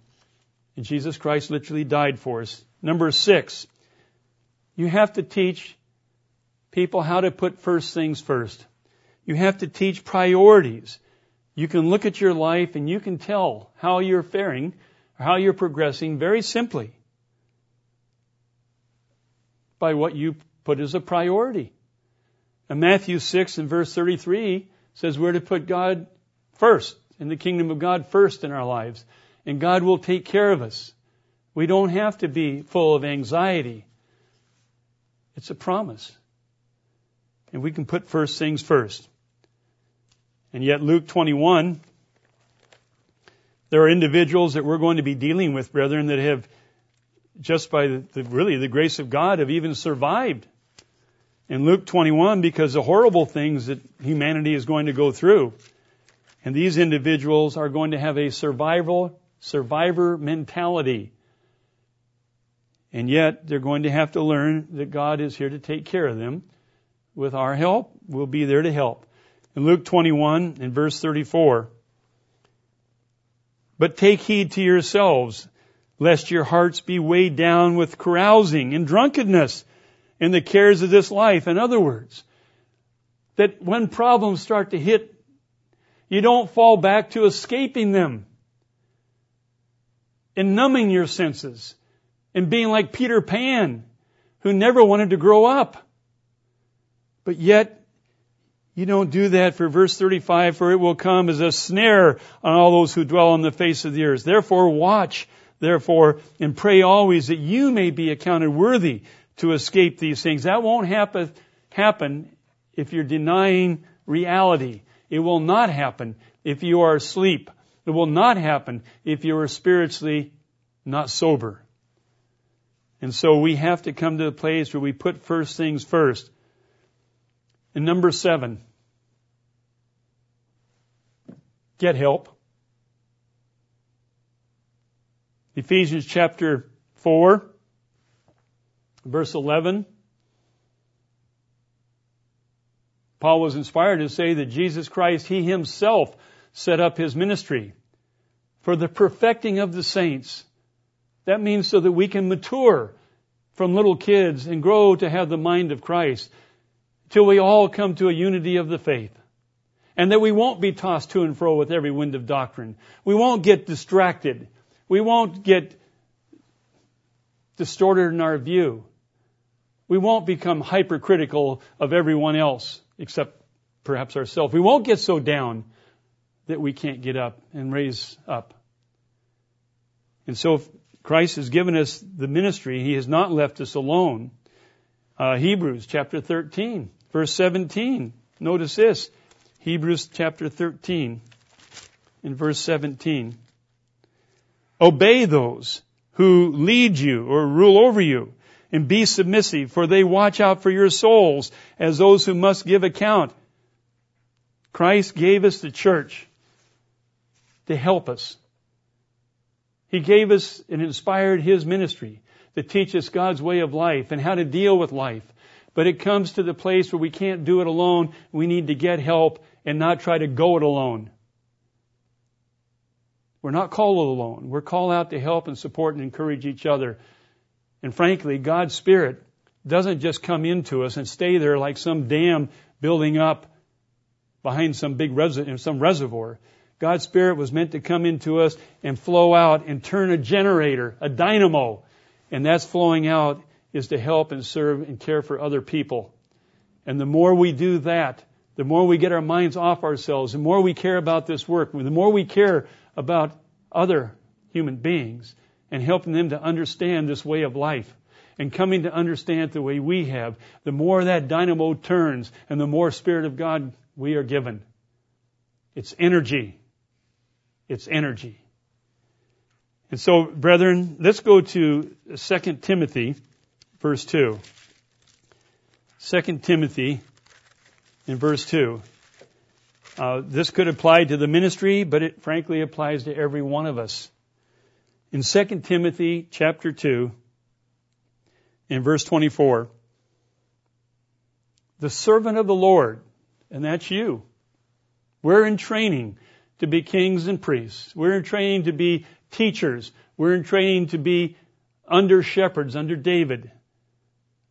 A: and Jesus Christ literally died for us. Number six, you have to teach people how to put first things first. You have to teach priorities. You can look at your life and you can tell how you're faring, how you're progressing very simply by what you put as a priority. And Matthew 6 and verse 33 says we're to put God first and the kingdom of God first in our lives. And God will take care of us. We don't have to be full of anxiety. It's a promise. And we can put first things first. And yet Luke 21, there are individuals that we're going to be dealing with, brethren, that have just by the, the, really the grace of God have even survived In Luke 21, because the horrible things that humanity is going to go through. And these individuals are going to have a survival, survivor mentality. And yet they're going to have to learn that God is here to take care of them. With our help, we'll be there to help. In Luke 21 in verse 34, but take heed to yourselves, lest your hearts be weighed down with carousing and drunkenness and the cares of this life. In other words, that when problems start to hit, you don't fall back to escaping them and numbing your senses and being like Peter Pan, who never wanted to grow up. But yet, you don't do that for verse 35, for it will come as a snare on all those who dwell on the face of the earth. Therefore watch, therefore, and pray always that you may be accounted worthy to escape these things. That won't happen, happen if you're denying reality. It will not happen if you are asleep. It will not happen if you are spiritually not sober. And so we have to come to a place where we put first things first. And number seven, get help. Ephesians chapter 4, verse 11. Paul was inspired to say that Jesus Christ, He Himself set up His ministry for the perfecting of the saints. That means so that we can mature from little kids and grow to have the mind of Christ till we all come to a unity of the faith. And that we won't be tossed to and fro with every wind of doctrine. We won't get distracted. We won't get distorted in our view. We won't become hypercritical of everyone else except perhaps ourselves. We won't get so down that we can't get up and raise up. And so Christ has given us the ministry. He has not left us alone. Uh, Hebrews chapter 13. Verse 17. Notice this. Hebrews chapter 13 in verse 17. Obey those who lead you or rule over you and be submissive for they watch out for your souls as those who must give account. Christ gave us the church to help us. He gave us and inspired His ministry to teach us God's way of life and how to deal with life but it comes to the place where we can't do it alone. We need to get help and not try to go it alone. We're not called alone. We're called out to help and support and encourage each other. And frankly, God's Spirit doesn't just come into us and stay there like some dam building up behind some big res- some reservoir. God's Spirit was meant to come into us and flow out and turn a generator, a dynamo, and that's flowing out is to help and serve and care for other people. And the more we do that, the more we get our minds off ourselves, the more we care about this work, the more we care about other human beings and helping them to understand this way of life and coming to understand the way we have, the more that dynamo turns and the more Spirit of God we are given. It's energy. It's energy. And so, brethren, let's go to 2 Timothy verse 2. 2 Timothy in verse 2. Uh, this could apply to the ministry, but it frankly applies to every one of us. In 2 Timothy chapter 2, in verse 24, the servant of the Lord, and that's you. We're in training to be kings and priests. We're in training to be teachers. We're in training to be under shepherds, under David.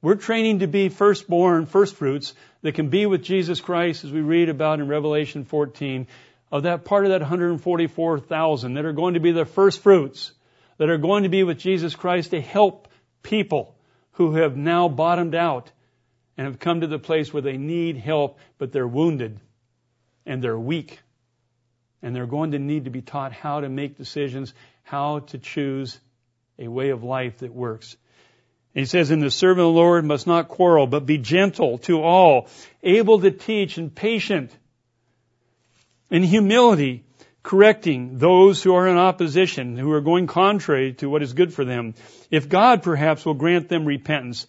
A: We're training to be firstborn, firstfruits that can be with Jesus Christ as we read about in Revelation 14 of that part of that 144,000 that are going to be the firstfruits, that are going to be with Jesus Christ to help people who have now bottomed out and have come to the place where they need help, but they're wounded and they're weak. And they're going to need to be taught how to make decisions, how to choose a way of life that works. He says, and the servant of the Lord must not quarrel, but be gentle to all, able to teach and patient in humility, correcting those who are in opposition, who are going contrary to what is good for them. If God perhaps will grant them repentance,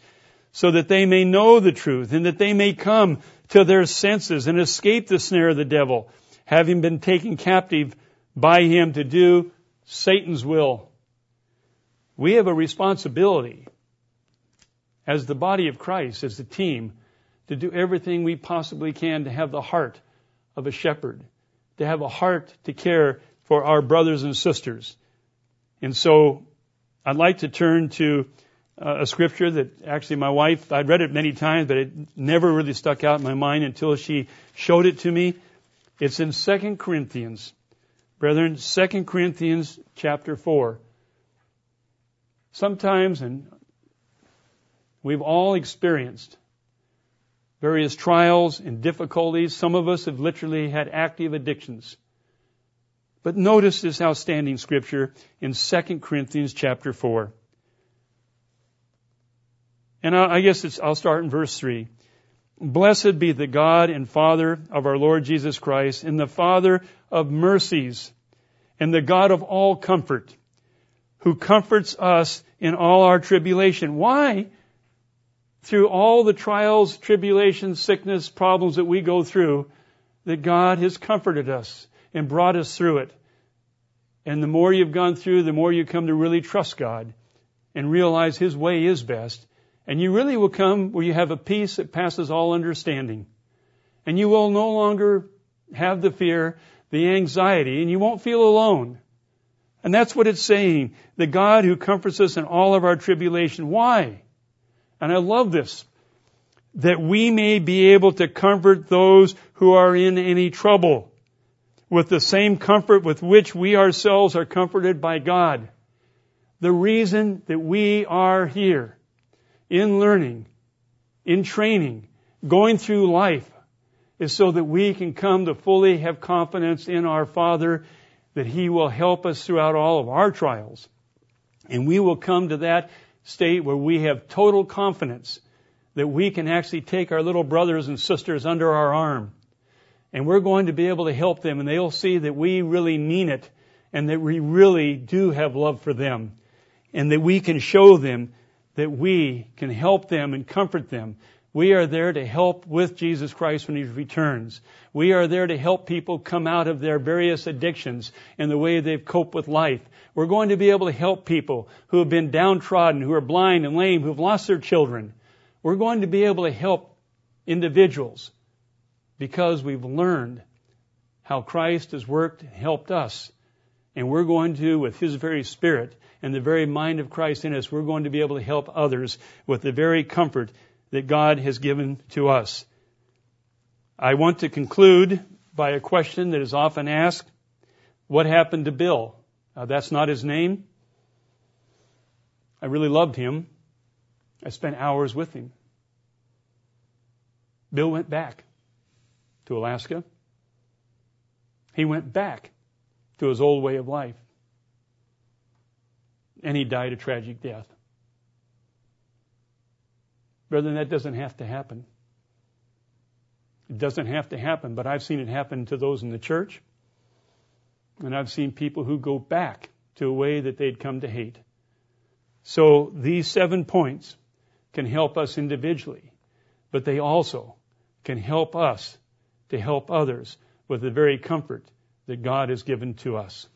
A: so that they may know the truth and that they may come to their senses and escape the snare of the devil, having been taken captive by him to do Satan's will. We have a responsibility as the body of Christ, as the team, to do everything we possibly can to have the heart of a shepherd, to have a heart to care for our brothers and sisters. And so I'd like to turn to uh, a scripture that actually my wife, I'd read it many times, but it never really stuck out in my mind until she showed it to me. It's in 2 Corinthians. Brethren, 2 Corinthians chapter 4. Sometimes, and we've all experienced various trials and difficulties. Some of us have literally had active addictions. But notice this outstanding scripture in 2 Corinthians chapter 4. And I guess I'll start in verse 3. Blessed be the God and Father of our Lord Jesus Christ, and the Father of mercies, and the God of all comfort, who comforts us in all our tribulation. Why? Through all the trials, tribulations, sickness, problems that we go through, that God has comforted us and brought us through it. And the more you've gone through, the more you come to really trust God and realize His way is best and you really will come where you have a peace that passes all understanding. And you will no longer have the fear, the anxiety, and you won't feel alone. And that's what it's saying. The God who comforts us in all of our tribulation. Why? And I love this. That we may be able to comfort those who are in any trouble with the same comfort with which we ourselves are comforted by God. The reason that we are here in learning, in training, going through life is so that we can come to fully have confidence in our Father that He will help us throughout all of our trials. And we will come to that state where we have total confidence that we can actually take our little brothers and sisters under our arm. And we're going to be able to help them and they'll see that we really mean it and that we really do have love for them and that we can show them that we can help them and comfort them. We are there to help with Jesus Christ when He returns. We are there to help people come out of their various addictions and the way they've coped with life. We're going to be able to help people who have been downtrodden, who are blind and lame, who have lost their children. We're going to be able to help individuals because we've learned how Christ has worked and helped us. And we're going to, with His very Spirit, and the very mind of Christ in us, we're going to be able to help others with the very comfort that God has given to us. I want to conclude by a question that is often asked. What happened to Bill? Uh, that's not his name. I really loved him. I spent hours with him. Bill went back to Alaska. He went back to his old way of life and he died a tragic death. Brethren, that doesn't have to happen. It doesn't have to happen, but I've seen it happen to those in the church. And I've seen people who go back to a way that they'd come to hate. So these seven points can help us individually, but they also can help us to help others with the very comfort that God has given to us.